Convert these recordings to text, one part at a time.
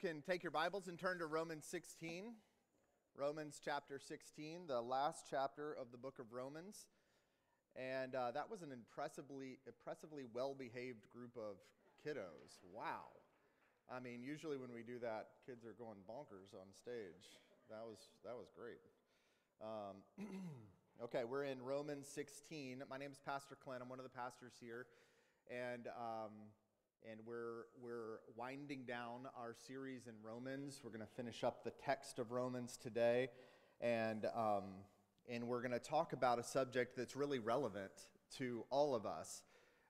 can take your Bibles and turn to Romans 16. Romans chapter 16, the last chapter of the book of Romans. And uh, that was an impressively, impressively well behaved group of kiddos. Wow. I mean, usually when we do that, kids are going bonkers on stage. That was, that was great. Um, okay, we're in Romans 16. My name is Pastor Clint. I'm one of the pastors here. And um, and we're, we're winding down our series in Romans. We're going to finish up the text of Romans today, and, um, and we're going to talk about a subject that's really relevant to all of us,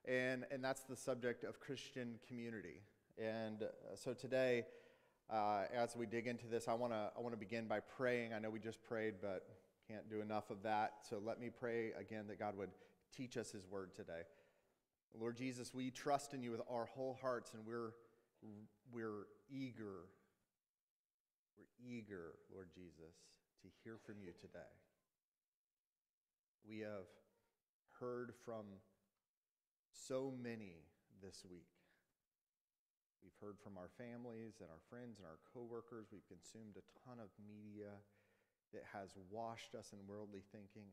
and, and that's the subject of Christian community. And uh, so today, uh, as we dig into this, I want to I want to begin by praying. I know we just prayed, but can't do enough of that. So let me pray again that God would teach us His word today. Lord Jesus, we trust in you with our whole hearts, and we're, we're eager, we're eager, Lord Jesus, to hear from you today. We have heard from so many this week. We've heard from our families and our friends and our coworkers. We've consumed a ton of media that has washed us in worldly thinking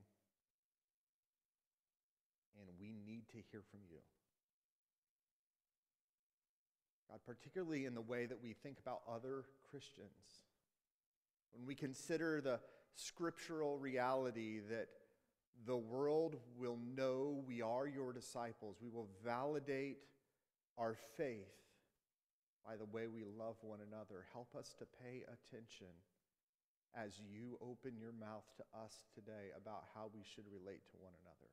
and we need to hear from you. God, particularly in the way that we think about other Christians, when we consider the scriptural reality that the world will know we are your disciples, we will validate our faith by the way we love one another. Help us to pay attention as you open your mouth to us today about how we should relate to one another.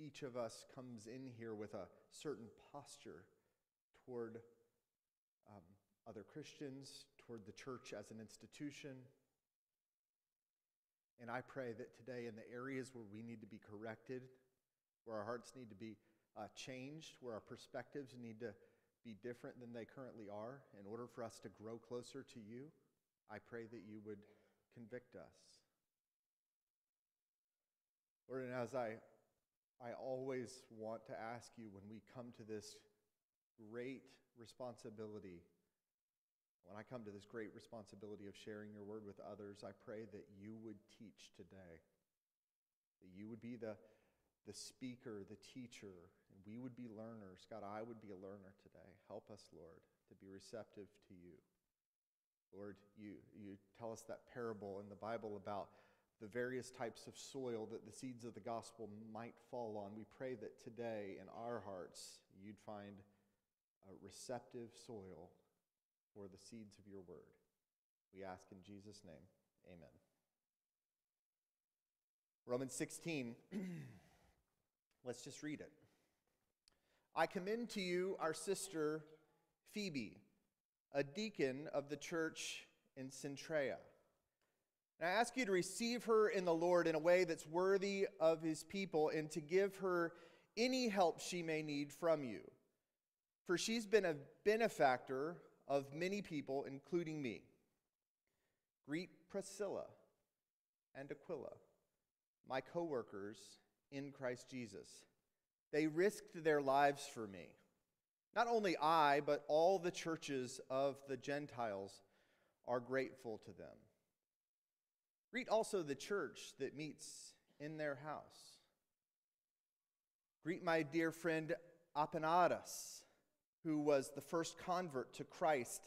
Each of us comes in here with a certain posture toward um, other Christians, toward the church as an institution. And I pray that today, in the areas where we need to be corrected, where our hearts need to be uh, changed, where our perspectives need to be different than they currently are, in order for us to grow closer to you, I pray that you would convict us. Lord, and as I I always want to ask you when we come to this great responsibility, when I come to this great responsibility of sharing your word with others, I pray that you would teach today, that you would be the, the speaker, the teacher, and we would be learners. God, I would be a learner today. Help us, Lord, to be receptive to you. Lord, you, you tell us that parable in the Bible about the various types of soil that the seeds of the gospel might fall on. We pray that today in our hearts you'd find a receptive soil for the seeds of your word. We ask in Jesus' name, amen. Romans 16, let's just read it. I commend to you our sister Phoebe, a deacon of the church in Cenchrea and I ask you to receive her in the Lord in a way that's worthy of his people and to give her any help she may need from you. For she's been a benefactor of many people, including me. Greet Priscilla and Aquila, my co workers in Christ Jesus. They risked their lives for me. Not only I, but all the churches of the Gentiles are grateful to them. Greet also the church that meets in their house. Greet my dear friend Epaenetus, who was the first convert to Christ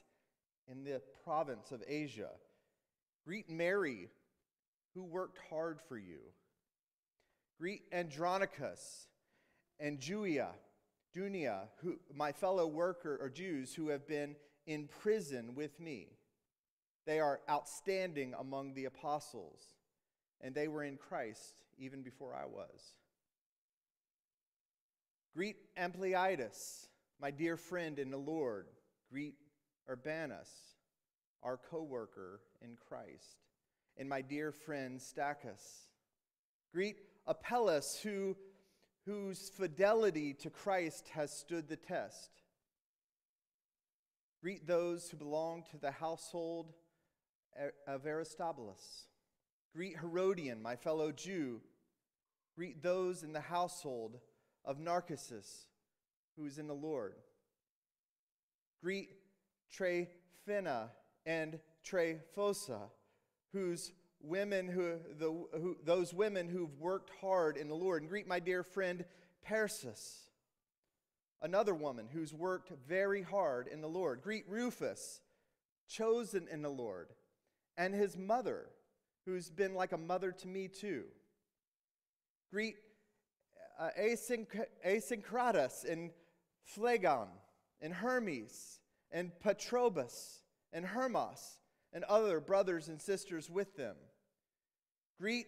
in the province of Asia. Greet Mary, who worked hard for you. Greet Andronicus and Junia, Junia, who my fellow worker or Jews who have been in prison with me. They are outstanding among the apostles, and they were in Christ even before I was. Greet Ampliatus, my dear friend in the Lord. Greet Urbanus, our co worker in Christ, and my dear friend Stachys. Greet Apelles, who, whose fidelity to Christ has stood the test. Greet those who belong to the household of Aristobulus. Greet Herodion, my fellow Jew. Greet those in the household of Narcissus, who is in the Lord. Greet Tryphena and Tryphosa, whose women who, the, who, those women who've worked hard in the Lord. And greet my dear friend Persis, another woman who's worked very hard in the Lord. Greet Rufus, chosen in the Lord, and his mother, who's been like a mother to me too. Greet uh, Asyncritus and Phlegon and Hermes and Patrobas and Hermas and other brothers and sisters with them. Greet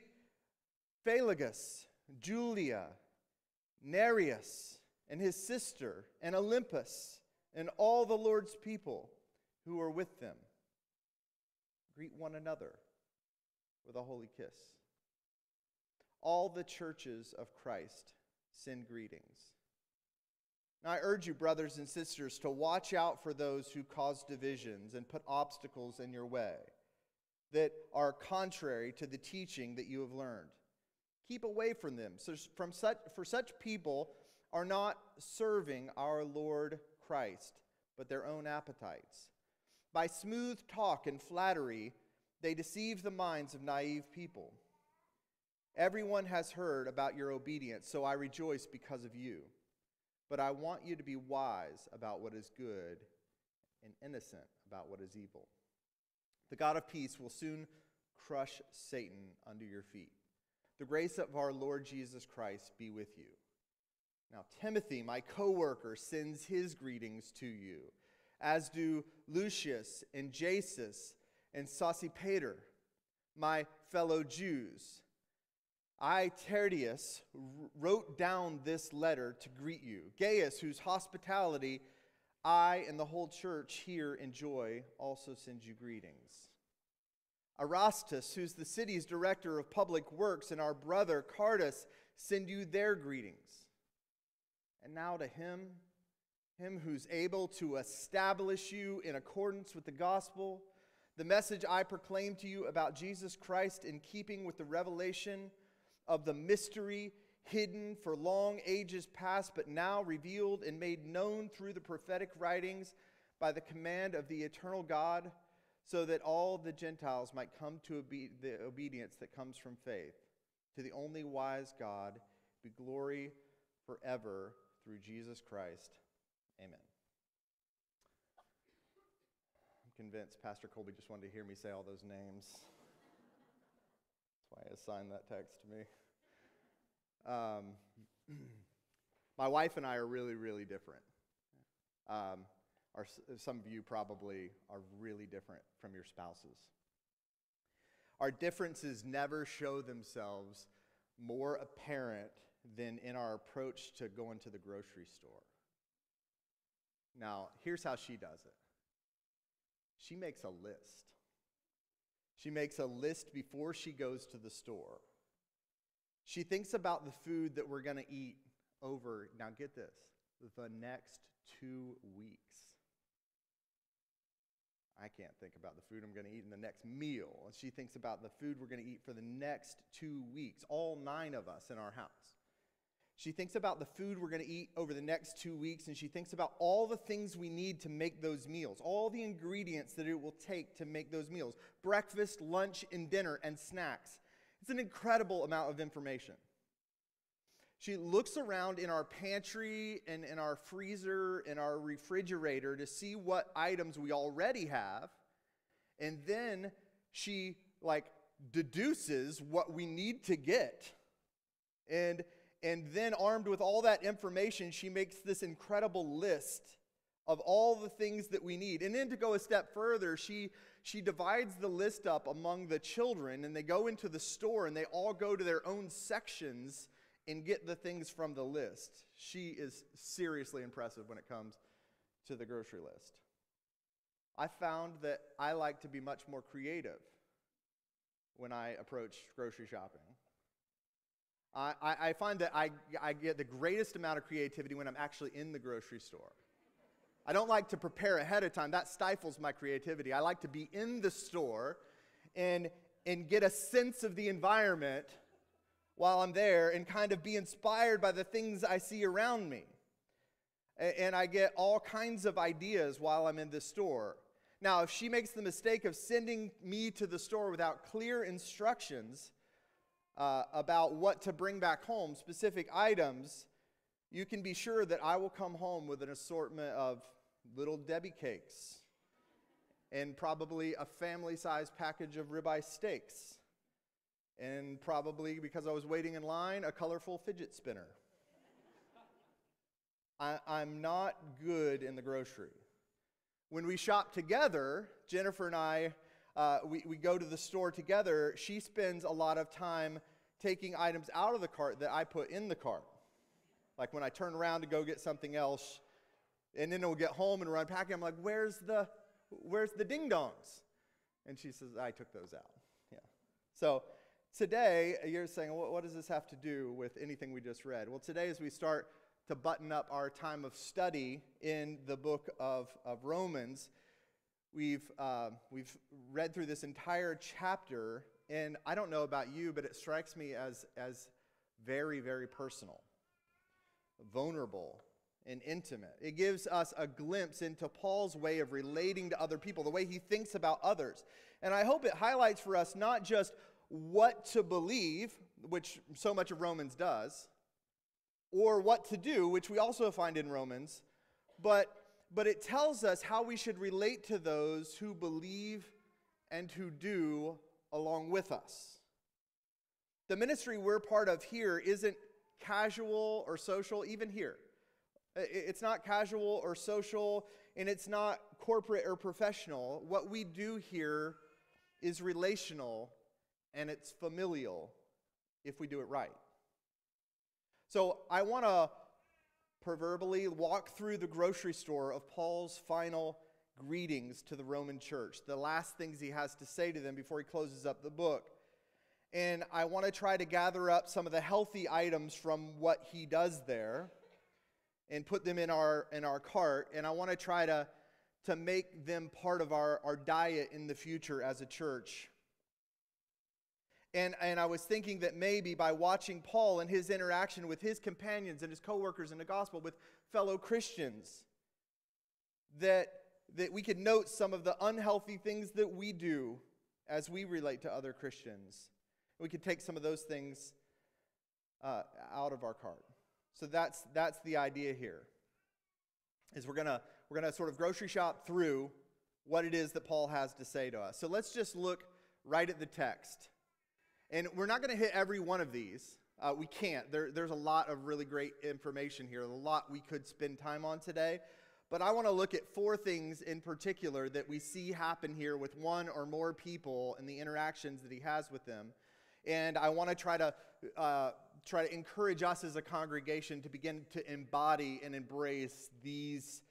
Philologus, Julia, Nereus, and his sister, and Olympas, and all the Lord's people who are with them. Greet one another with a holy kiss. All the churches of Christ send greetings. Now, I urge you, brothers and sisters, to watch out for those who cause divisions and put obstacles in your way that are contrary to the teaching that you have learned. Keep away from them. From such, for such people are not serving our Lord Christ, but their own appetites. By smooth talk and flattery, they deceive the minds of naive people. Everyone has heard about your obedience, so I rejoice because of you. But I want you to be wise about what is good and innocent about what is evil. The God of peace will soon crush Satan under your feet. The grace of our Lord Jesus Christ be with you. Now, Timothy, my co worker, sends his greetings to you, as do Lucius and Jason and Sosipater, my fellow Jews. I, Tertius, wrote down this letter to greet you. Gaius, whose hospitality I and the whole church here enjoy, also sends you greetings. Erastus, who's the city's director of public works, and our brother Quartus send you their greetings. And now to him, him who's able to establish you in accordance with the gospel, the message I proclaim to you about Jesus Christ in keeping with the revelation of the mystery hidden for long ages past, but now revealed and made known through the prophetic writings by the command of the eternal God so that all the Gentiles might come to obe- the obedience that comes from faith. To the only wise God be glory forever through Jesus Christ. Amen. I'm convinced Pastor Colby just wanted to hear me say all those names. That's why he assigned that text to me. Um, my wife and I are really, really different. Um, some of you probably are really different from your spouses. Our differences never show themselves more apparent than in our approach to going to the grocery store. Now, here's how she does it she makes a list. She makes a list before she goes to the store. She thinks about the food that we're going to eat over, now get this, the next two weeks. I can't think about the food I'm going to eat in the next meal. She thinks about the food we're going to eat for the next two weeks, all nine of us in our house. She thinks about the food we're going to eat over the next two weeks, and she thinks about all the things we need to make those meals, all the ingredients that it will take to make those meals breakfast, lunch, and dinner, and snacks. It's an incredible amount of information. She looks around in our pantry and in our freezer and our refrigerator to see what items we already have. And then she like deduces what we need to get. And and then armed with all that information, she makes this incredible list of all the things that we need. And then to go a step further, she she divides the list up among the children and they go into the store and they all go to their own sections and get the things from the list. She is seriously impressive when it comes to the grocery list. I found that I like to be much more creative when I approach grocery shopping. I, I, find that I, I get the greatest amount of creativity when I'm actually in the grocery store. I don't like to prepare ahead of time, that stifles my creativity. I like to be in the store and, and get a sense of the environment while I'm there and kind of be inspired by the things I see around me. and I get all kinds of ideas while I'm in the store. Now, if she makes the mistake of sending me to the store without clear instructions uh, about what to bring back home, specific items, you can be sure that I will come home with an assortment of little Debbie cakes and probably a family sized package of ribeye steaks. And probably, because I was waiting in line, a colorful fidget spinner. I, I'm not good in the grocery. When we shop together, Jennifer and I, uh, we, we go to the store together. She spends a lot of time taking items out of the cart that I put in the cart. Like when I turn around to go get something else, and then we'll get home and run packing. I'm like, where's the, where's the ding dongs? And she says, I took those out. Yeah. So today, you're saying, what does this have to do with anything we just read? Well, today, as we start to button up our time of study in the book of, of Romans, we've, uh, we've read through this entire chapter, and I don't know about you, but it strikes me as, as very, very personal, vulnerable, and intimate. It gives us a glimpse into Paul's way of relating to other people, the way he thinks about others. And I hope it highlights for us not just what to believe, which so much of Romans does, or what to do, which we also find in Romans, but, but it tells us how we should relate to those who believe and who do along with us. The ministry we're part of here isn't casual or social, even here. It's not casual or social, and it's not corporate or professional. What we do here is relational and it's familial if we do it right. So I want to proverbially walk through the grocery store of Paul's final greetings to the Roman church, the last things he has to say to them before he closes up the book. And I want to try to gather up some of the healthy items from what he does there and put them in our in our cart and i want to try to to make them part of our, our diet in the future as a church and, and I was thinking that maybe by watching Paul and his interaction with his companions and his coworkers in the gospel, with fellow Christians, that, that we could note some of the unhealthy things that we do as we relate to other Christians. We could take some of those things uh, out of our cart. So that's, that's the idea here. Is we're gonna we're gonna sort of grocery shop through what it is that Paul has to say to us. So let's just look right at the text. And we're not going to hit every one of these. Uh, we can't. There, there's a lot of really great information here, a lot we could spend time on today. But I want to look at four things in particular that we see happen here with one or more people and the interactions that he has with them. And I want to try to uh, try to encourage us as a congregation to begin to embody and embrace these,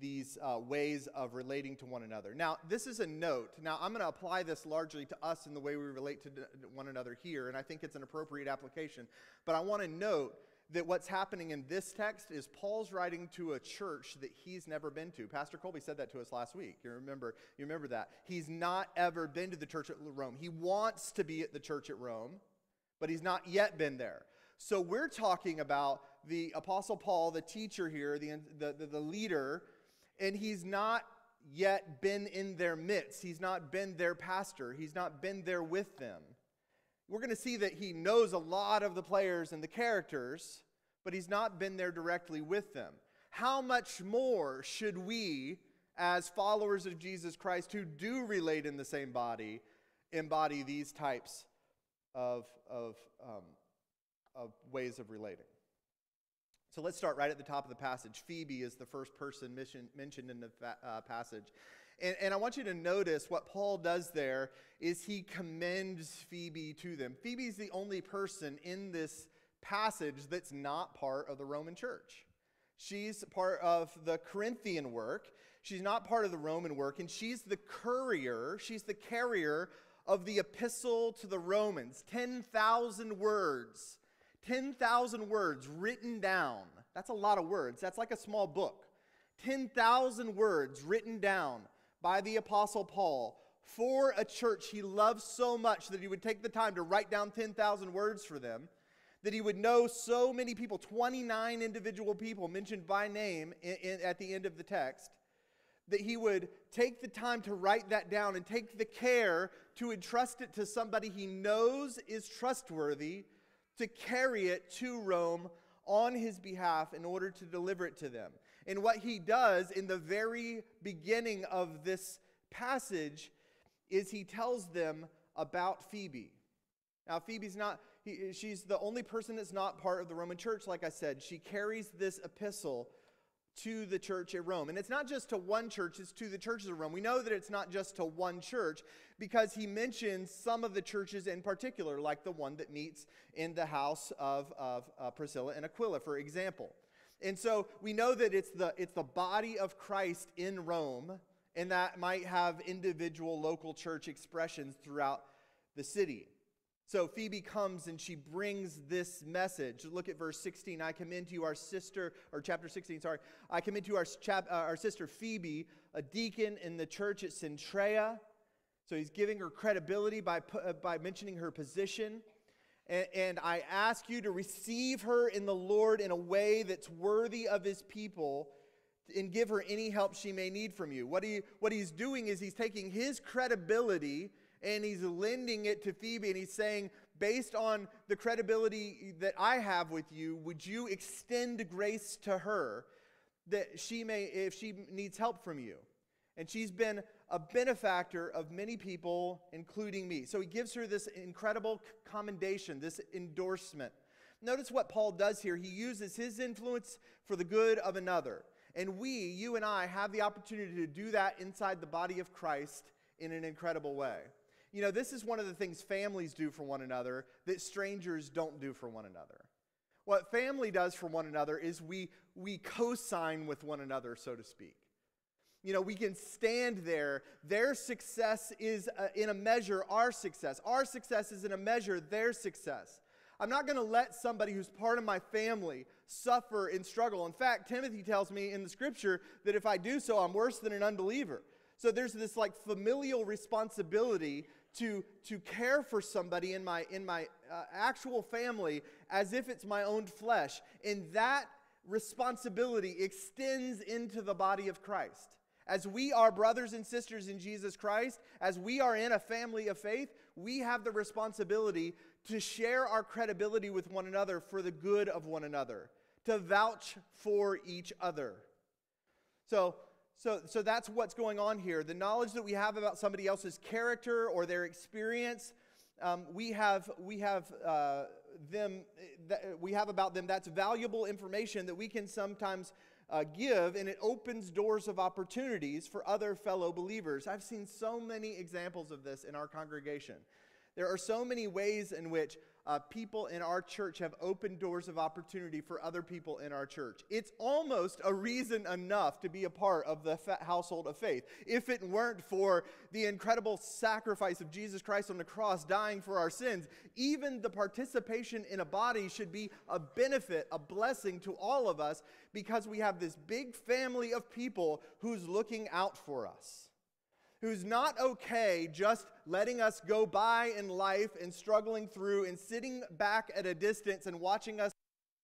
these uh, ways of relating to one another. Now, this is a note. Now, I'm going to apply this largely to us in the way we relate to one another here, and I think it's an appropriate application. But I want to note that what's happening in this text is Paul's writing to a church that he's never been to. Pastor Colby said that to us last week. You remember, you remember that. He's not ever been to the church at Rome. He wants to be at the church at Rome, but he's not yet been there. So we're talking about the Apostle Paul, the teacher here, the, the, the, the leader, and he's not yet been in their midst. He's not been their pastor. He's not been there with them. We're going to see that he knows a lot of the players and the characters, but he's not been there directly with them. How much more should we, as followers of Jesus Christ who do relate in the same body, embody these types of, of um, of ways of relating. So let's start right at the top of the passage. Phoebe is the first person mission, mentioned in the fa- uh, passage. And, and I want you to notice what Paul does there is he commends Phoebe to them. Phoebe's the only person in this passage that's not part of the Roman church. She's part of the Corinthian work. She's not part of the Roman work, and she's the courier, she's the carrier of the epistle to the Romans. 10,000 words 10,000 words written down. That's a lot of words. That's like a small book. 10,000 words written down by the Apostle Paul for a church he loves so much that he would take the time to write down 10,000 words for them. that he would know so many people 29 individual people mentioned by name in, in, at the end of the text that he would take the time to write that down and take the care to entrust it to somebody he knows is trustworthy to carry it to Rome on his behalf in order to deliver it to them. And what he does in the very beginning of this passage is he tells them about Phoebe. Now, Phoebe's not, he, she's the only person that's not part of the Roman church, like I said. She carries this epistle to the church at Rome. And it's not just to one church, it's to the churches of Rome. We know that it's not just to one church because he mentions some of the churches in particular, like the one that meets in the house of, of uh, Priscilla and Aquila, for example. And so we know that it's the, it's the body of Christ in Rome, and that might have individual local church expressions throughout the city. So Phoebe comes and she brings this message. Look at verse 16. I commend to you our sister, or chapter 16, sorry. I commend to you our, chap, uh, our sister Phoebe, a deacon in the church at Cenchrea. So he's giving her credibility by, uh, by mentioning her position. And, and I ask you to receive her in the Lord in a way that's worthy of his people and give her any help she may need from you. What, he, what he's doing is he's taking his credibility and he's lending it to Phoebe and he's saying, based on the credibility that I have with you, would you extend grace to her that she may, if she needs help from you? And she's been a benefactor of many people, including me. So he gives her this incredible commendation, this endorsement. Notice what Paul does here. He uses his influence for the good of another. And we, you and I, have the opportunity to do that inside the body of Christ in an incredible way. You know, this is one of the things families do for one another that strangers don't do for one another. What family does for one another is we, we co sign with one another, so to speak. You know, we can stand there. Their success is uh, in a measure our success. Our success is in a measure their success. I'm not going to let somebody who's part of my family suffer and struggle. In fact, Timothy tells me in the scripture that if I do so, I'm worse than an unbeliever. So there's this like familial responsibility to, to care for somebody in my, in my uh, actual family as if it's my own flesh. And that responsibility extends into the body of Christ. As we are brothers and sisters in Jesus Christ, as we are in a family of faith, we have the responsibility to share our credibility with one another for the good of one another, to vouch for each other. So, so, so that's what's going on here. The knowledge that we have about somebody else's character or their experience, um, we have, we have uh, them, th- we have about them. That's valuable information that we can sometimes uh, give, and it opens doors of opportunities for other fellow believers. I've seen so many examples of this in our congregation. There are so many ways in which uh, people in our church have opened doors of opportunity for other people in our church. It's almost a reason enough to be a part of the household of faith. If it weren't for the incredible sacrifice of Jesus Christ on the cross dying for our sins, even the participation in a body should be a benefit, a blessing to all of us because we have this big family of people who's looking out for us who's not okay just letting us go by in life and struggling through and sitting back at a distance and watching us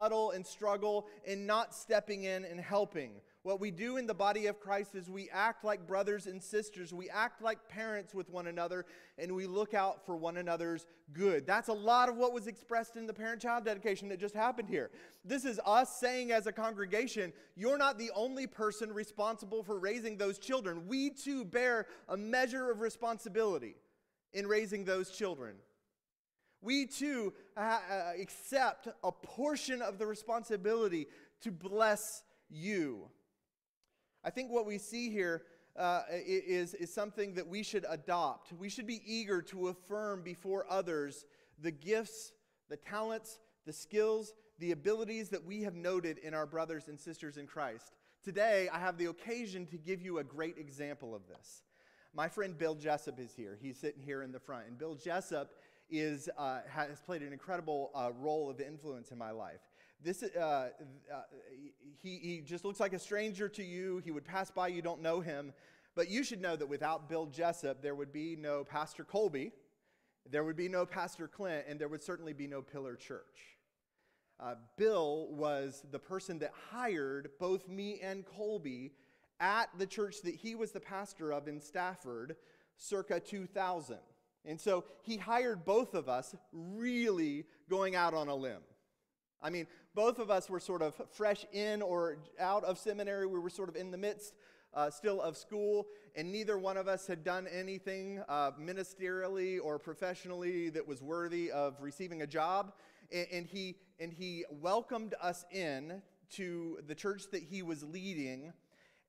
huddle and struggle and not stepping in and helping. What we do in the body of Christ is we act like brothers and sisters. We act like parents with one another, and we look out for one another's good. That's a lot of what was expressed in the parent child dedication that just happened here. This is us saying as a congregation, you're not the only person responsible for raising those children. We too bear a measure of responsibility in raising those children. We too uh, uh accept a portion of the responsibility to bless you. I think what we see here uh, is is, something that we should adopt. We should be eager to affirm before others the gifts, the talents, the skills, the abilities that we have noted in our brothers and sisters in Christ. Today, I have the occasion to give you a great example of this. My friend Bill Jessup is here. He's sitting here in the front. And Bill Jessup is, uh, has played an incredible uh, role of influence in my life. This, uh, uh, he, he just looks like a stranger to you. He would pass by, you don't know him. But you should know that without Bill Jessup, there would be no Pastor Colby, there would be no Pastor Clint, and there would certainly be no Pillar Church. uh, Bill was the person that hired both me and Colby at the church that he was the pastor of in Stafford circa 2000. And so he hired both of us really going out on a limb. I mean, both of us were sort of fresh in or out of seminary. We were sort of in the midst uh, still of school, and neither one of us had done anything uh, ministerially or professionally that was worthy of receiving a job. And, and, he, and he welcomed us in to the church that he was leading,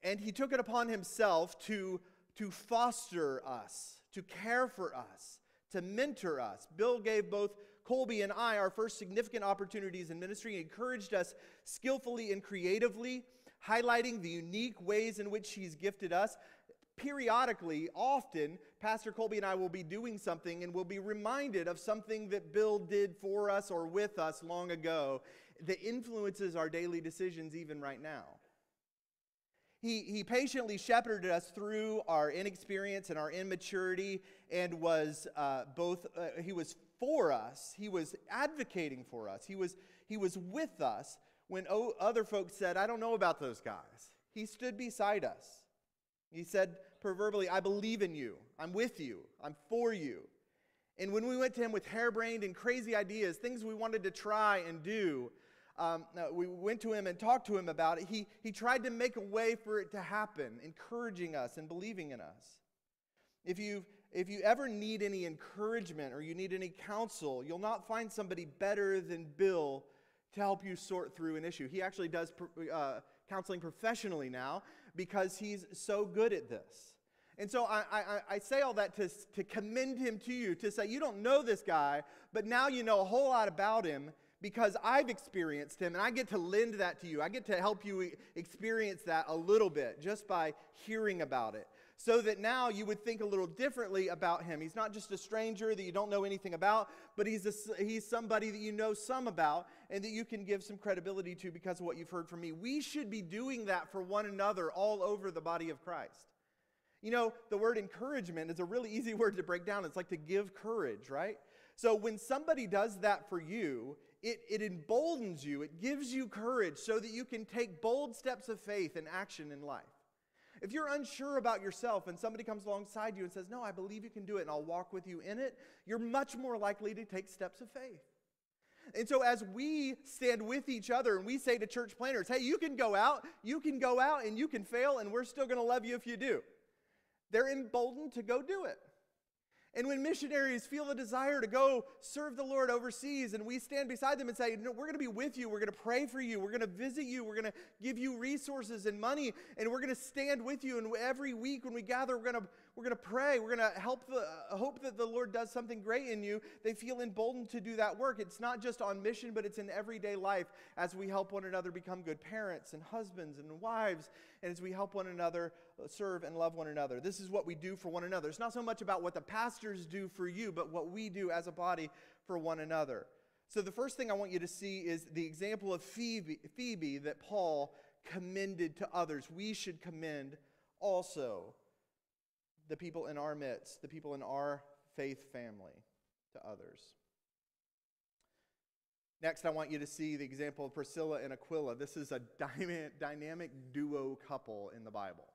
and he took it upon himself to, to foster us, to care for us, to mentor us. Bill gave both Colby and I our first significant opportunities in ministry. Encouraged us skillfully and creatively, highlighting the unique ways in which he's gifted us. Periodically, often, Pastor Colby and I will be doing something and we'll be reminded of something that Bill did for us or with us long ago that influences our daily decisions even right now. He, he patiently shepherded us through our inexperience and our immaturity and was uh, both, uh, he was for us, he was advocating for us, he was, he was with us when o- other folks said, I don't know about those guys. He stood beside us. He said, proverbially, I believe in you, I'm with you, I'm for you. And when we went to him with harebrained and crazy ideas, things we wanted to try and do, um, uh, we went to him and talked to him about it. He, he tried to make a way for it to happen, encouraging us and believing in us. If you if you ever need any encouragement or you need any counsel, you'll not find somebody better than Bill to help you sort through an issue. He actually does uh, counseling professionally now because he's so good at this. And so I, I, I, say all that to, to commend him to you, to say, you don't know this guy, but now you know a whole lot about him, because I've experienced him and I get to lend that to you. I get to help you experience that a little bit just by hearing about it. So that now you would think a little differently about him. He's not just a stranger that you don't know anything about, but he's, a, he's somebody that you know some about and that you can give some credibility to because of what you've heard from me. We should be doing that for one another all over the body of Christ. You know, the word encouragement is a really easy word to break down. It's like to give courage, right? So when somebody does that for you, it, it emboldens you, it gives you courage so that you can take bold steps of faith and action in life. If you're unsure about yourself and somebody comes alongside you and says, No, I believe you can do it and I'll walk with you in it, you're much more likely to take steps of faith. And so, as we stand with each other and we say to church planners, Hey, you can go out, you can go out and you can fail, and we're still going to love you if you do, they're emboldened to go do it. And when missionaries feel the desire to go serve the Lord overseas, and we stand beside them and say, no, We're going to be with you, we're going to pray for you, we're going to visit you, we're going to give you resources and money, and we're going to stand with you. And every week when we gather, we're going to we're going to pray. We're going to help the, uh, hope that the Lord does something great in you. They feel emboldened to do that work. It's not just on mission, but it's in everyday life as we help one another become good parents and husbands and wives, and as we help one another uh, serve and love one another. This is what we do for one another. It's not so much about what the pastors do for you, but what we do as a body for one another. So, the first thing I want you to see is the example of Phoebe, Phoebe that Paul commended to others. We should commend also the people in our midst, the people in our faith family to others. Next, I want you to see the example of Priscilla and Aquila. This is a dynamic duo couple in the Bible.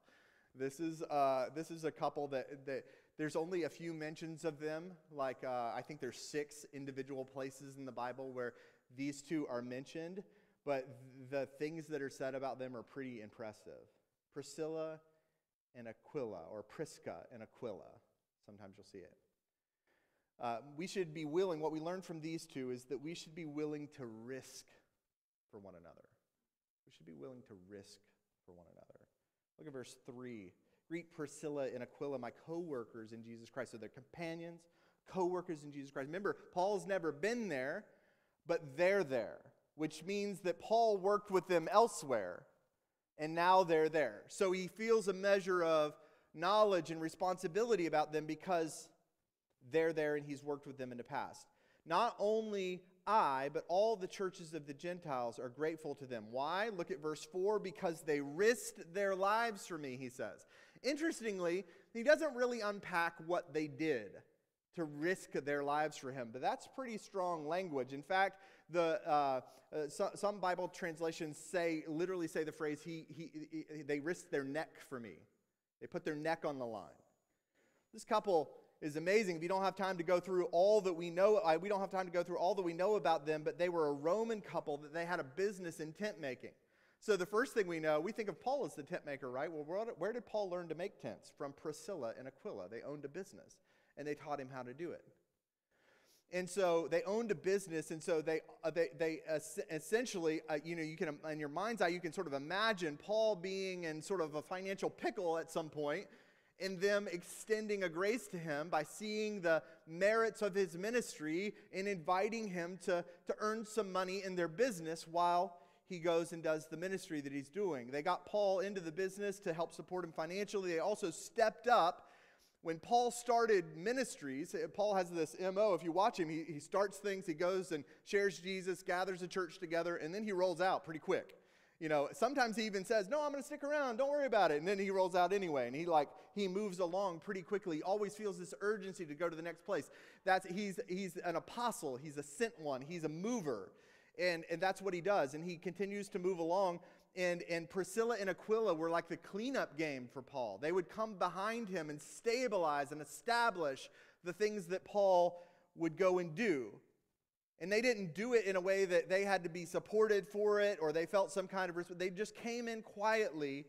This is, uh, this is a couple that, that there's only a few mentions of them. Like, uh, I think there's six individual places in the Bible where these two are mentioned, but the things that are said about them are pretty impressive. Priscilla and Aquila, or Prisca and Aquila. Sometimes you'll see it. Uh, we should be willing, what we learn from these two is that we should be willing to risk for one another. We should be willing to risk for one another. Look at verse 3. Greet Priscilla and Aquila, my co workers in Jesus Christ. So they're companions, co workers in Jesus Christ. Remember, Paul's never been there, but they're there, which means that Paul worked with them elsewhere and now they're there. So he feels a measure of knowledge and responsibility about them because they're there and he's worked with them in the past. Not only I, but all the churches of the Gentiles are grateful to them. Why? Look at verse 4 because they risked their lives for me, he says. Interestingly, he doesn't really unpack what they did to risk their lives for him, but that's pretty strong language. In fact, the, uh, uh, so, some Bible translations say, literally say the phrase, he, he, he, they risked their neck for me. They put their neck on the line. This couple is amazing. If you don't have time to go through all that we know, I, we don't have time to go through all that we know about them, but they were a Roman couple that they had a business in tent making. So the first thing we know, we think of Paul as the tent maker, right? Well, where did Paul learn to make tents? From Priscilla and Aquila. They owned a business, and they taught him how to do it. And so they owned a business, and so they, uh, they, they essentially, uh, you know, you can, in your mind's eye, you can sort of imagine Paul being in sort of a financial pickle at some point, and them extending a grace to him by seeing the merits of his ministry and inviting him to, to earn some money in their business while he goes and does the ministry that he's doing. They got Paul into the business to help support him financially. They also stepped up. When Paul started ministries, eh, Paul has this MO. If you watch him, he, he starts things, he goes and shares Jesus, gathers a church together, and then he rolls out pretty quick. You know, sometimes he even says, No, I'm going to stick around. Don't worry about it. And then he rolls out anyway. And he like, he moves along pretty quickly. He always feels this urgency to go to the next place. That's, he's, he's an apostle. He's a sent one. He's a mover. And, and that's what he does. And he continues to move along. And, and Priscilla and Aquila were like the cleanup game for Paul. They would come behind him and stabilize and establish the things that Paul would go and do. And they didn't do it in a way that they had to be supported for it or they felt some kind of respect. They just came in quietly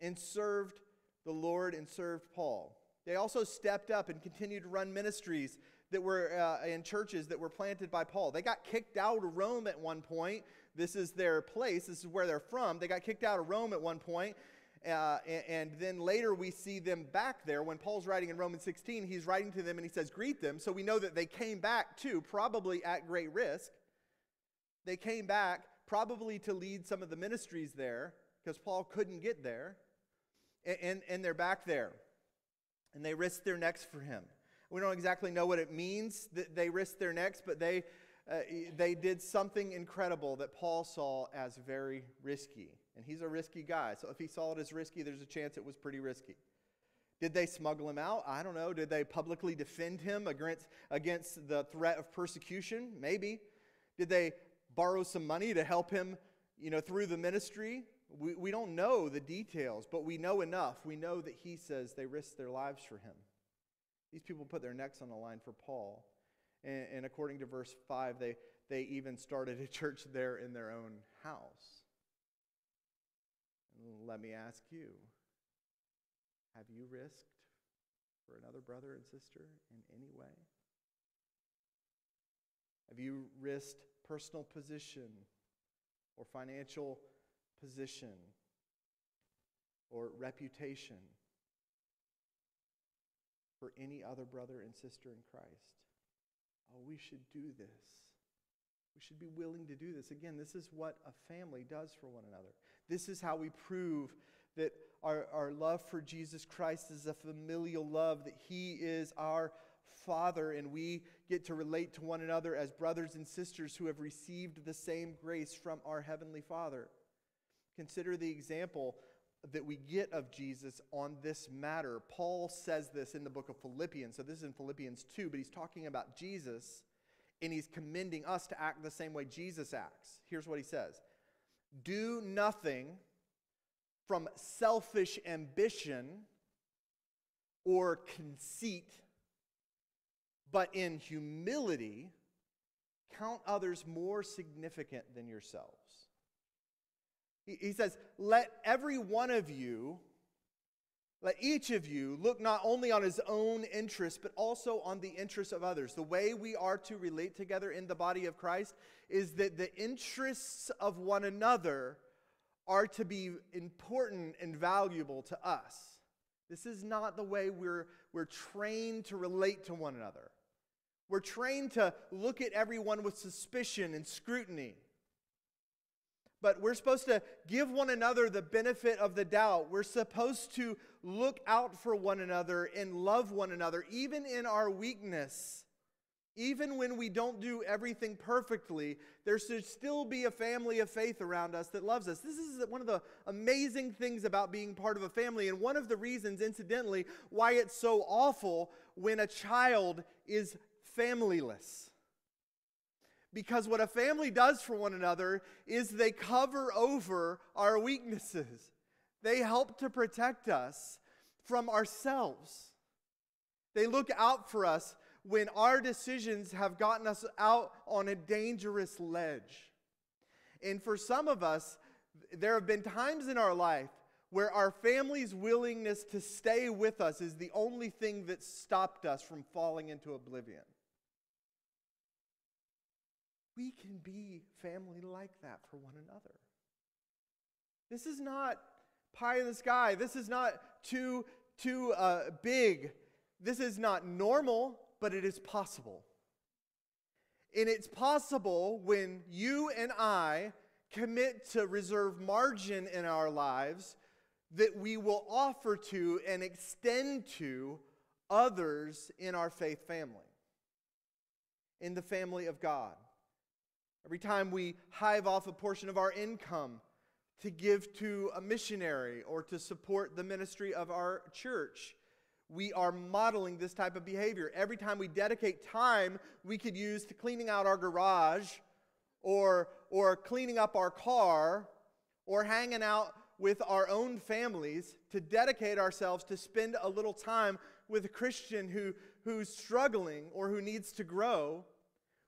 and served the Lord and served Paul. They also stepped up and continued to run ministries that were uh, in churches that were planted by Paul. They got kicked out of Rome at one point. This is their place, this is where they're from. They got kicked out of Rome at one point, uh, and, and, then later we see them back there. When Paul's writing in Romans 16, he's writing to them and he says, Greet them. So we know that they came back too, probably at great risk. They came back probably to lead some of the ministries there because Paul couldn't get there. And, and, and they're back there. And they risked their necks for him. We don't exactly know what it means that they risked their necks, but they, uh, they did something incredible that Paul saw as very risky. And he's a risky guy. So if he saw it as risky, there's a chance it was pretty risky. Did they smuggle him out? I don't know. Did they publicly defend him against, against the threat of persecution? Maybe. Did they borrow some money to help him you know, through the ministry? We, we don't know the details, but we know enough. We know that he says they risked their lives for him. These people put their necks on the line for Paul. And, and according to verse 5, they, they even started a church there in their own house. And let me ask you have you risked for another brother and sister in any way? Have you risked personal position or financial position or reputation for any other brother and sister in Christ. Oh, we should do this. We should be willing to do this. Again, this is what a family does for one another. This is how we prove that our, our love for Jesus Christ is a familial love, that He is our Father, and we get to relate to one another as brothers and sisters who have received the same grace from our Heavenly Father. Consider the example that we get of Jesus on this matter. Paul says this in the book of Philippians. So this is in Philippians 2, but he's talking about Jesus and he's commending us to act the same way Jesus acts. Here's what he says Do nothing from selfish ambition or conceit, but in humility, count others more significant than yourselves. He says, Let every one of you, let each of you look not only on his own interests, but also on the interests of others. The way we are to relate together in the body of Christ is that the interests of one another are to be important and valuable to us. This is not the way we're, we're trained to relate to one another. We're trained to look at everyone with suspicion and scrutiny but we're supposed to give one another the benefit of the doubt. We're supposed to look out for one another and love one another, even in our weakness. Even when we don't do everything perfectly, there should still be a family of faith around us that loves us. This is one of the amazing things about being part of a family, and one of the reasons, incidentally, why it's so awful when a child is familyless Because what a family does for one another is they cover over our weaknesses. They help to protect us from ourselves. They look out for us when our decisions have gotten us out on a dangerous ledge. And for some of us, there have been times in our life where our family's willingness to stay with us is the only thing that stopped us from falling into oblivion. We can be family like that for one another. This is not pie in the sky. This is not too, too uh, big. This is not normal, but it is possible. And it's possible when you and I commit to reserve margin in our lives that we will offer to and extend to others in our faith family, in the family of God. Every time we hive off a portion of our income to give to a missionary or to support the ministry of our church, we are modeling this type of behavior. Every time we dedicate time we could use to cleaning out our garage or, or cleaning up our car or hanging out with our own families to dedicate ourselves to spend a little time with a Christian who, who's struggling or who needs to grow,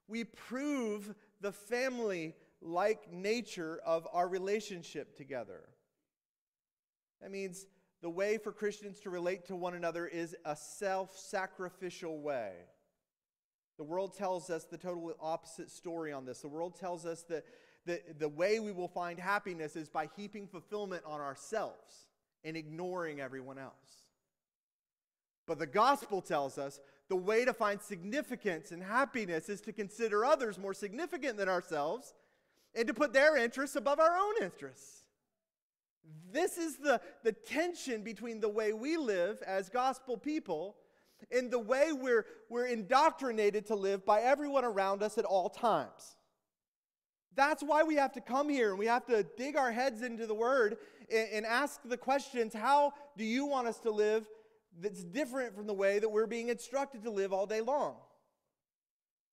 we prove the family like nature of our relationship together. That means the way for Christians to relate to one another is a self sacrificial way. The world tells us the total opposite story on this. The world tells us that the, the way we will find happiness is by heaping fulfillment on ourselves and ignoring everyone else. But the gospel tells us the way to find significance and happiness is to consider others more significant than ourselves and to put their interests above our own interests. This is the, the tension between the way we live as gospel people and the way we're, we're indoctrinated to live by everyone around us at all times. That's why we have to come here and we have to dig our heads into the Word and, and ask the questions how do you want us to live that's different from the way that we're being instructed to live all day long?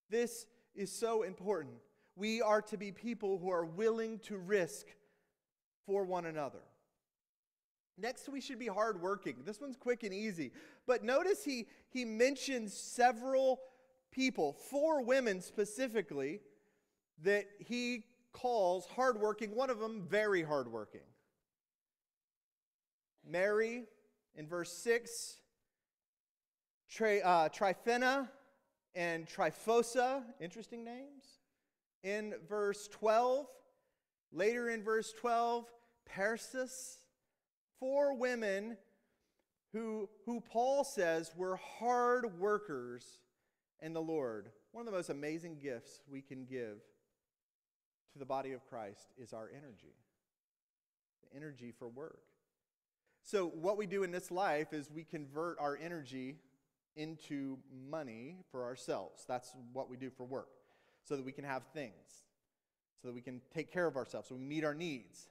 This is so important. We are to be people who are willing to risk for one another. Next, we should be hardworking. This one's quick and easy. But notice he, he mentions several people, four women specifically, that he calls hardworking, one of them very hardworking. Mary in verse 6, Tri, uh, Tryphena and Tryphosa, interesting names. In verse 12, later in verse 12, Persis, four women who, who Paul says were hard workers in the Lord. One of the most amazing gifts we can give to the body of Christ is our energy the energy for work. So, what we do in this life is we convert our energy into money for ourselves. That's what we do for work, so that we can have things, so that we can take care of ourselves, so we meet our needs.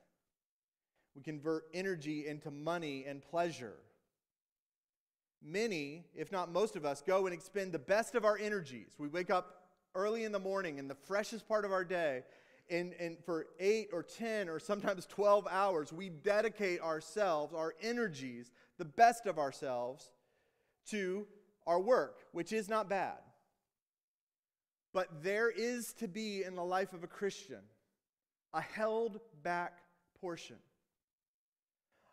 We convert energy into money and pleasure. Many, if not most of us, go and expend the best of our energies. We wake up early in the morning in the freshest part of our day, and, and for eight or 10 or sometimes 12 hours, we dedicate ourselves, our energies, the best of ourselves, to our work, which is not bad. But there is to be in the life of a Christian a held back portion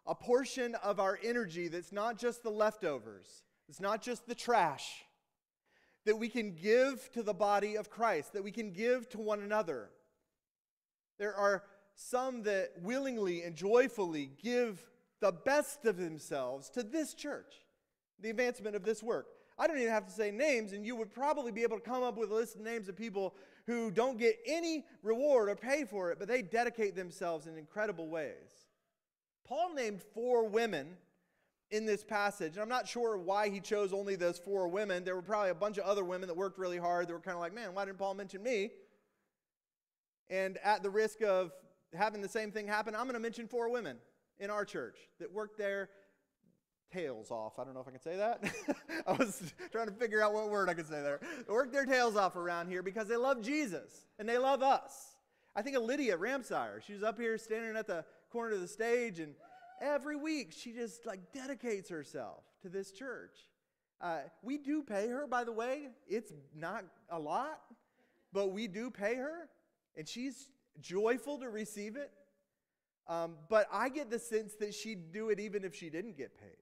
a portion of our energy that's not just the leftovers, it's not just the trash, that we can give to the body of Christ, that we can give to one another. There are some that willingly and joyfully give the best of themselves to this church, the advancement of this work. I don't even have to say names, and you would probably be able to come up with a list of names of people who don't get any reward or pay for it, but they dedicate themselves in incredible ways. Paul named four women in this passage. And I'm not sure why he chose only those four women. There were probably a bunch of other women that worked really hard. They were kind of like, man, why didn't Paul mention me? And at the risk of having the same thing happen, I'm going to mention four women in our church that worked their tails off. I don't know if I can say that. I was trying to figure out what word I could say there. Work their tails off around here because they love Jesus and they love us. I think of Lydia Ramsire. She was up here standing at the corner of the stage, and every week she just like dedicates herself to this church. Uh, we do pay her, by the way. It's not a lot, but we do pay her, and she's joyful to receive it. Um, but I get the sense that she'd do it even if she didn't get paid.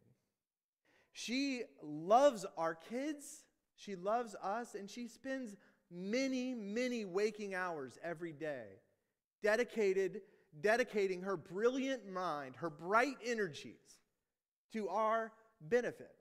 She loves our kids, she loves us, and she spends many, many waking hours every day dedicated, dedicating her brilliant mind, her bright energies to our benefit.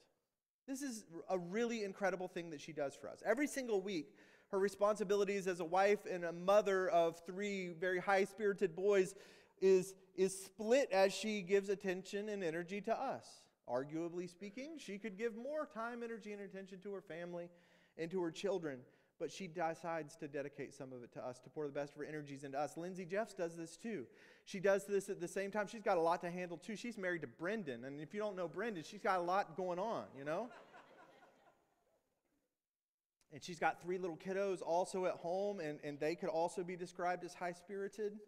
This is a really incredible thing that she does for us. Every single week, her responsibilities as a wife and a mother of three very high spirited boys is, is split as she gives attention and energy to us. Arguably speaking, she could give more time, energy, and attention to her family and to her children, but she decides to dedicate some of it to us, to pour the best of her energies into us. Lindsay Jeffs does this too. She does this at the same time. She's got a lot to handle too. She's married to Brendan, and if you don't know Brendan, she's got a lot going on, you know? And she's got three little kiddos also at home, and, and they could also be described as high spirited.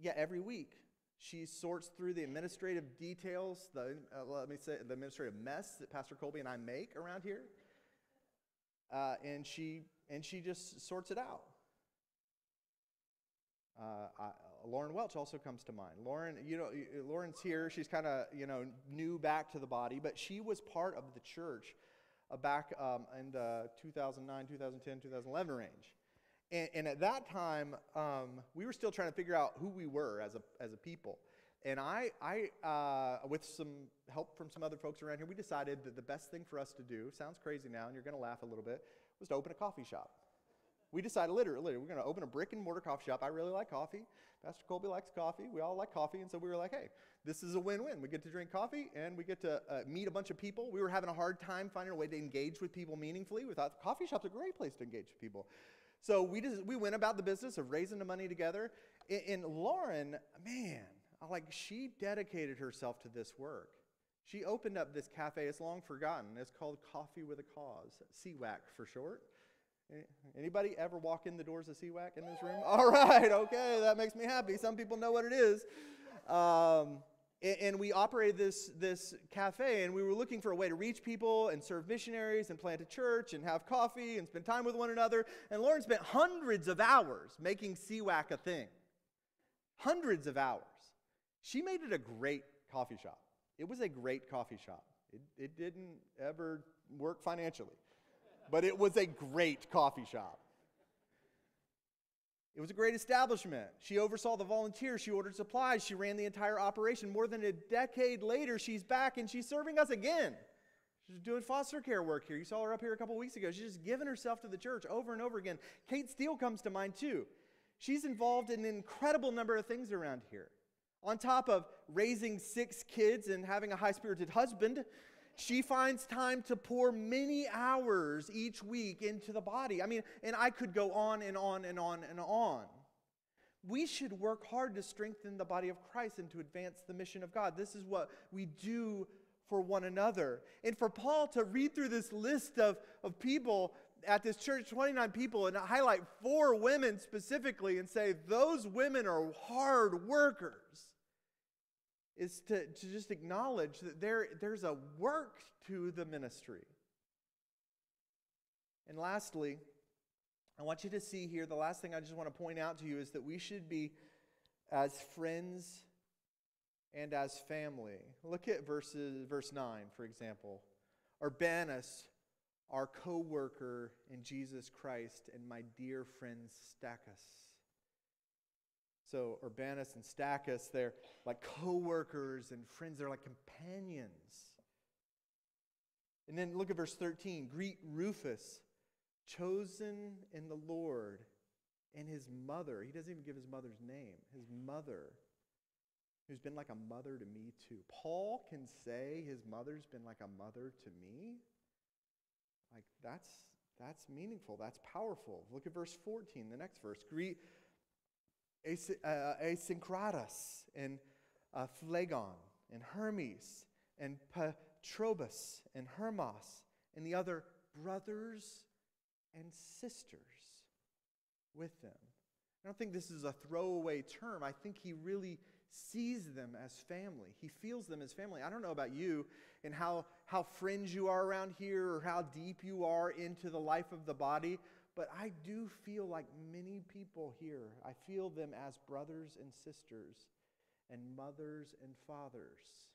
Yeah, every week she sorts through the administrative details, the, uh, let me say, the administrative mess that Pastor Colby and I make around here. Uh, and, she, and she just sorts it out. Uh, I, Lauren Welch also comes to mind. Lauren, you know, Lauren's here. She's kind of, you know, new back to the body, but she was part of the church uh, back um, in the 2009, 2010, 2011 range. And, and at that time, um, we were still trying to figure out who we were as a, as a people. And I, I uh, with some help from some other folks around here, we decided that the best thing for us to do, sounds crazy now, and you're going to laugh a little bit, was to open a coffee shop. We decided literally, we're going to open a brick and mortar coffee shop. I really like coffee. Pastor Colby likes coffee. We all like coffee. And so we were like, hey, this is a win win. We get to drink coffee and we get to uh, meet a bunch of people. We were having a hard time finding a way to engage with people meaningfully. We thought coffee shop's a great place to engage with people. So we just we went about the business of raising the money together. And, Lauren, man, like she dedicated herself to this work. She opened up this cafe. It's long forgotten. It's called Coffee with a Cause, CWAC for short. Anybody ever walk in the doors of CWAC in this room? All right, okay, that makes me happy. Some people know what it is. Um, and, we operated this, this cafe, and we were looking for a way to reach people and serve missionaries and plant a church and have coffee and spend time with one another. And Lauren spent hundreds of hours making CWAC a thing. Hundreds of hours. She made it a great coffee shop. It was a great coffee shop. It, it didn't ever work financially, but it was a great coffee shop. It was a great establishment. She oversaw the volunteers. She ordered supplies. She ran the entire operation. More than a decade later, she's back and she's serving us again. She's doing foster care work here. You saw her up here a couple weeks ago. She's just given herself to the church over and over again. Kate Steele comes to mind too. She's involved in an incredible number of things around here. On top of raising six kids and having a high spirited husband, she finds time to pour many hours each week into the body. I mean, and I could go on and on and on and on. We should work hard to strengthen the body of Christ and to advance the mission of God. This is what we do for one another. And for Paul to read through this list of, of people at this church, 29 people, and highlight four women specifically and say, those women are hard workers is to, to just acknowledge that there, there's a work to the ministry. And lastly, I want you to see here the last thing I just want to point out to you is that we should be as friends and as family. Look at verses, verse 9, for example. Urbanus, our co worker in Jesus Christ, and my dear friend Stachys. So Urbanus and Stachys, they're like co-workers and friends. They're like companions. And then look at verse 13. Greet Rufus, chosen in the Lord, and his mother. He doesn't even give his mother's name. His mother, who's been like a mother to me too. Paul can say his mother's been like a mother to me. Like that's that's meaningful. That's powerful. Look at verse 14, the next verse. Greet Asyncritus and uh, Phlegon and Hermes and Trobus and Hermas, and the other brothers and sisters with them. I don't think this is a throwaway term. I think he really sees them as family. He feels them as family. I don't know about you and how, how fringe you are around here or how deep you are into the life of the body, but I do feel like many people here, I feel them as brothers and sisters and mothers and fathers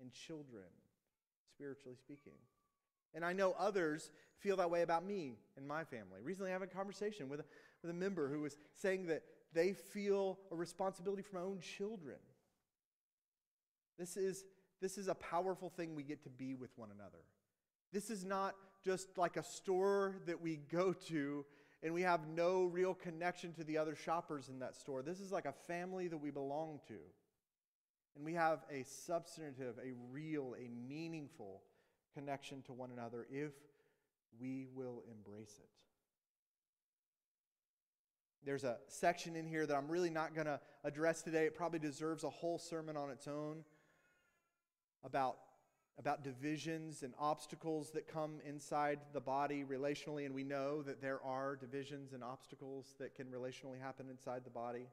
and children, spiritually speaking. And I know others feel that way about me and my family. Recently, I had a conversation with a, with a member who was saying that they feel a responsibility for my own children. This is, this is a powerful thing we get to be with one another. This is not just like a store that we go to and we have no real connection to the other shoppers in that store. This is like a family that we belong to. And we have a substantive, a real, a meaningful connection to one another if we will embrace it. There's a section in here that I'm really not going to address today. It probably deserves a whole sermon on its own about, about divisions and obstacles that come inside the body relationally. And we know that there are divisions and obstacles that can relationally happen inside the body.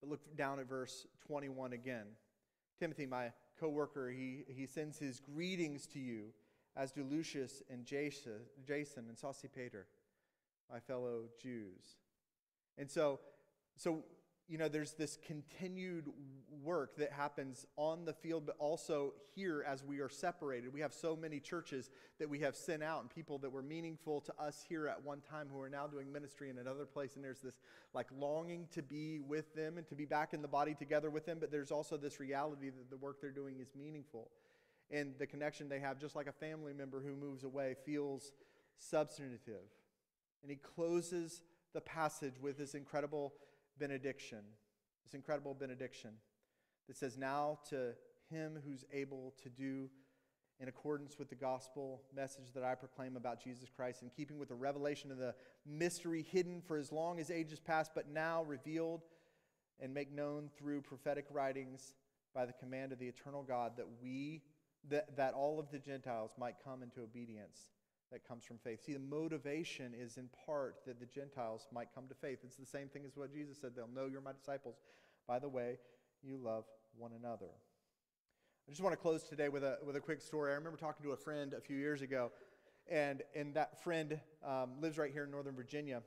But look down at verse 21 again. Timothy, my co-worker, he, he sends his greetings to you, as do Lucius and Jason, Jason and Sosipater, my fellow Jews. And so, so you know, there's this continued work that happens on the field, but also here as we are separated. We have so many churches that we have sent out and people that were meaningful to us here at one time who are now doing ministry in another place. And there's this like longing to be with them and to be back in the body together with them. But there's also this reality that the work they're doing is meaningful. And the connection they have, just like a family member who moves away, feels substantive. And he closes the passage with this incredible benediction, this incredible benediction that says, Now to him who's able to do in accordance with the gospel message that I proclaim about Jesus Christ, in keeping with the revelation of the mystery hidden for as long as ages past, but now revealed and make known through prophetic writings by the command of the eternal God, that we, that, that all of the Gentiles might come into obedience that comes from faith. See, the motivation is in part that the Gentiles might come to faith. It's the same thing as what Jesus said they'll know you're my disciples by the way you love one another. I just want to close today with a, with a quick story. I remember talking to a friend a few years ago, and, and that friend um, lives right here in Northern Virginia.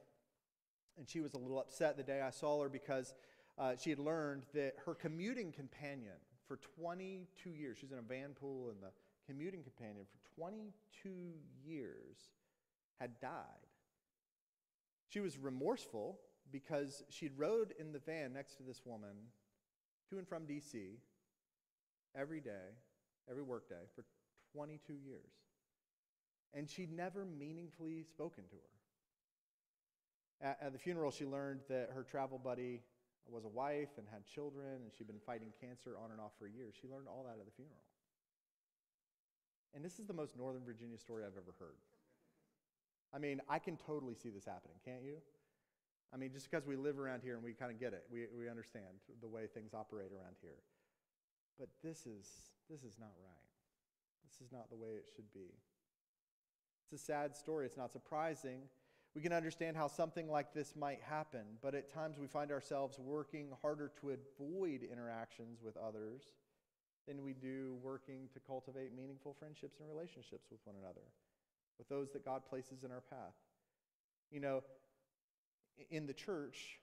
And she was a little upset the day I saw her because uh, she had learned that her commuting companion for 22 years, she's in a van pool and the commuting companion for 22 years had died. She was remorseful because she'd rode in the van next to this woman to and from D.C. every day, every workday for 22 years. And she'd never meaningfully spoken to her. At, at the funeral, she learned that her travel buddy was a wife and had children, and she'd been fighting cancer on and off for years. She learned all that at the funeral. And this is the most Northern Virginia story I've ever heard. I mean, I can totally see this happening, can't you? I mean, just because we live around here and we kind of get it, we, we understand the way things operate around here. But this is, this is not right. This is not the way it should be. It's a sad story. It's not surprising. We can understand how something like this might happen, but at times we find ourselves working harder to avoid interactions with others than we do working to cultivate meaningful friendships and relationships with one another, with those that God places in our path. You know, in the church,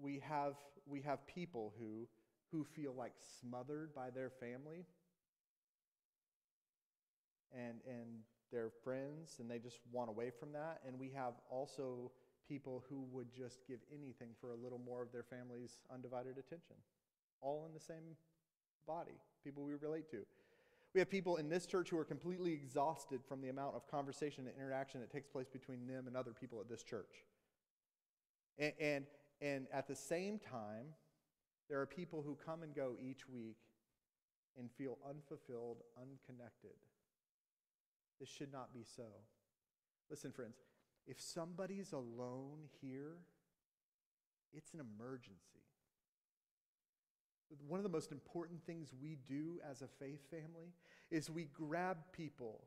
we have, we have people who, who feel like smothered by their family and, and their friends, and they just want away from that. And we have also people who would just give anything for a little more of their family's undivided attention, all in the same body, people we relate to. We have people in this church who are completely exhausted from the amount of conversation and interaction that takes place between them and other people at this church. And, and, and at the same time, there are people who come and go each week and feel unfulfilled, unconnected. This should not be so. Listen, friends, if somebody's alone here, it's an emergency. One of the most important things we do as a faith family is we grab people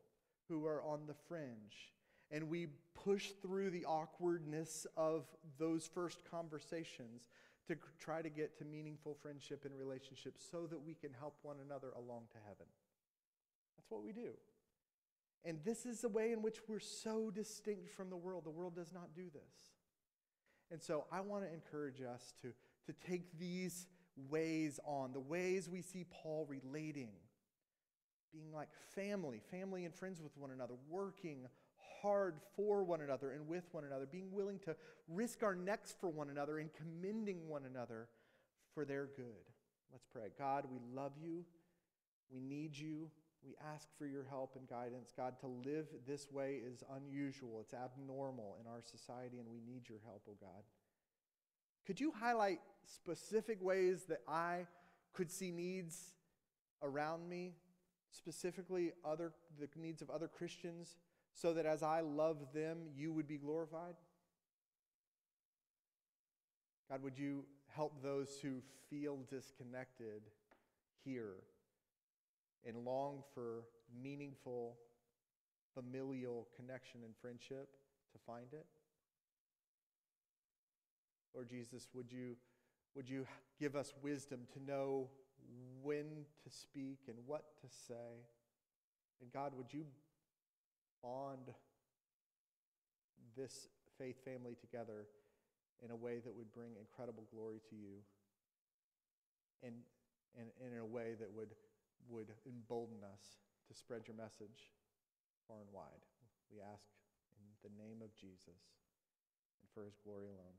who are on the fringe and we push through the awkwardness of those first conversations to try to get to meaningful friendship and relationships so that we can help one another along to heaven. That's what we do. And this is the way in which we're so distinct from the world. The world does not do this. And so I want to encourage us to, to take these ways on, the ways we see Paul relating, being like family, family and friends with one another, working hard for one another and with one another, being willing to risk our necks for one another and commending one another for their good. Let's pray. God, we love you. We need you. We ask for your help and guidance. God, to live this way is unusual, it's abnormal in our society, and we need your help, oh God. Could you highlight specific ways that I could see needs around me, specifically other, the needs of other Christians, so that as I love them, you would be glorified? God, would you help those who feel disconnected here and long for meaningful familial connection and friendship to find it? Lord Jesus, would you, would you give us wisdom to know when to speak and what to say? And God, would you bond this faith family together in a way that would bring incredible glory to you and, and, and in a way that would, would embolden us to spread your message far and wide. We ask in the name of Jesus and for his glory alone.